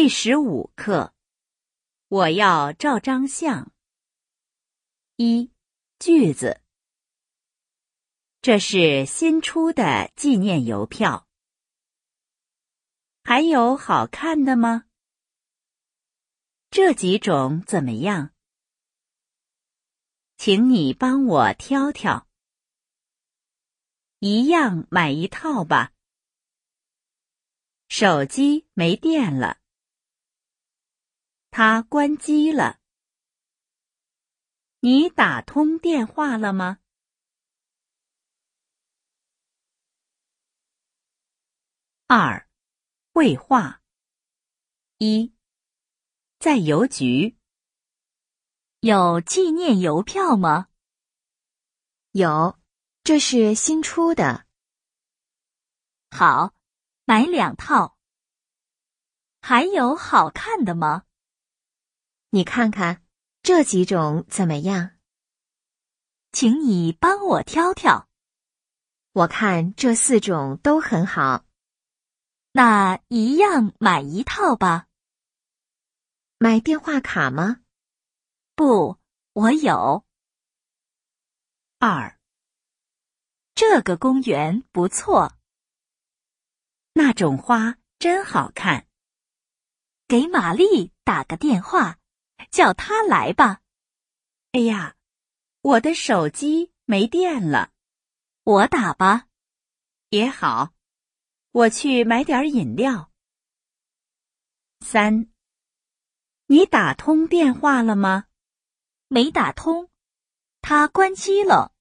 第十五课，我要照张相。一句子，这是新出的纪念邮票。还有好看的吗？这几种怎么样？请你帮我挑挑。一样买一套吧。手机没电了。他关机了。你打通电话了吗？二，绘画。一，在邮局。有纪念邮票吗？有，这是新出的。好，买两套。还有好看的吗？你看看这几种怎么样？请你帮我挑挑。我看这四种都很好。那一样买一套吧。买电话卡吗？不，我有。二，这个公园不错。那种花真好看。给玛丽打个电话。叫他来吧。哎呀，我的手机没电了，我打吧。也好，我去买点饮料。三，你打通电话了吗？没打通，他关机了。